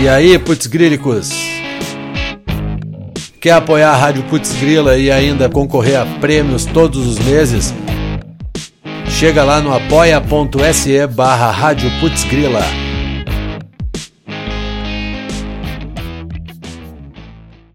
E aí, putzgrílicos? Quer apoiar a Rádio Putzgrila e ainda concorrer a prêmios todos os meses? Chega lá no apoia.se barra Rádio Putzgrila.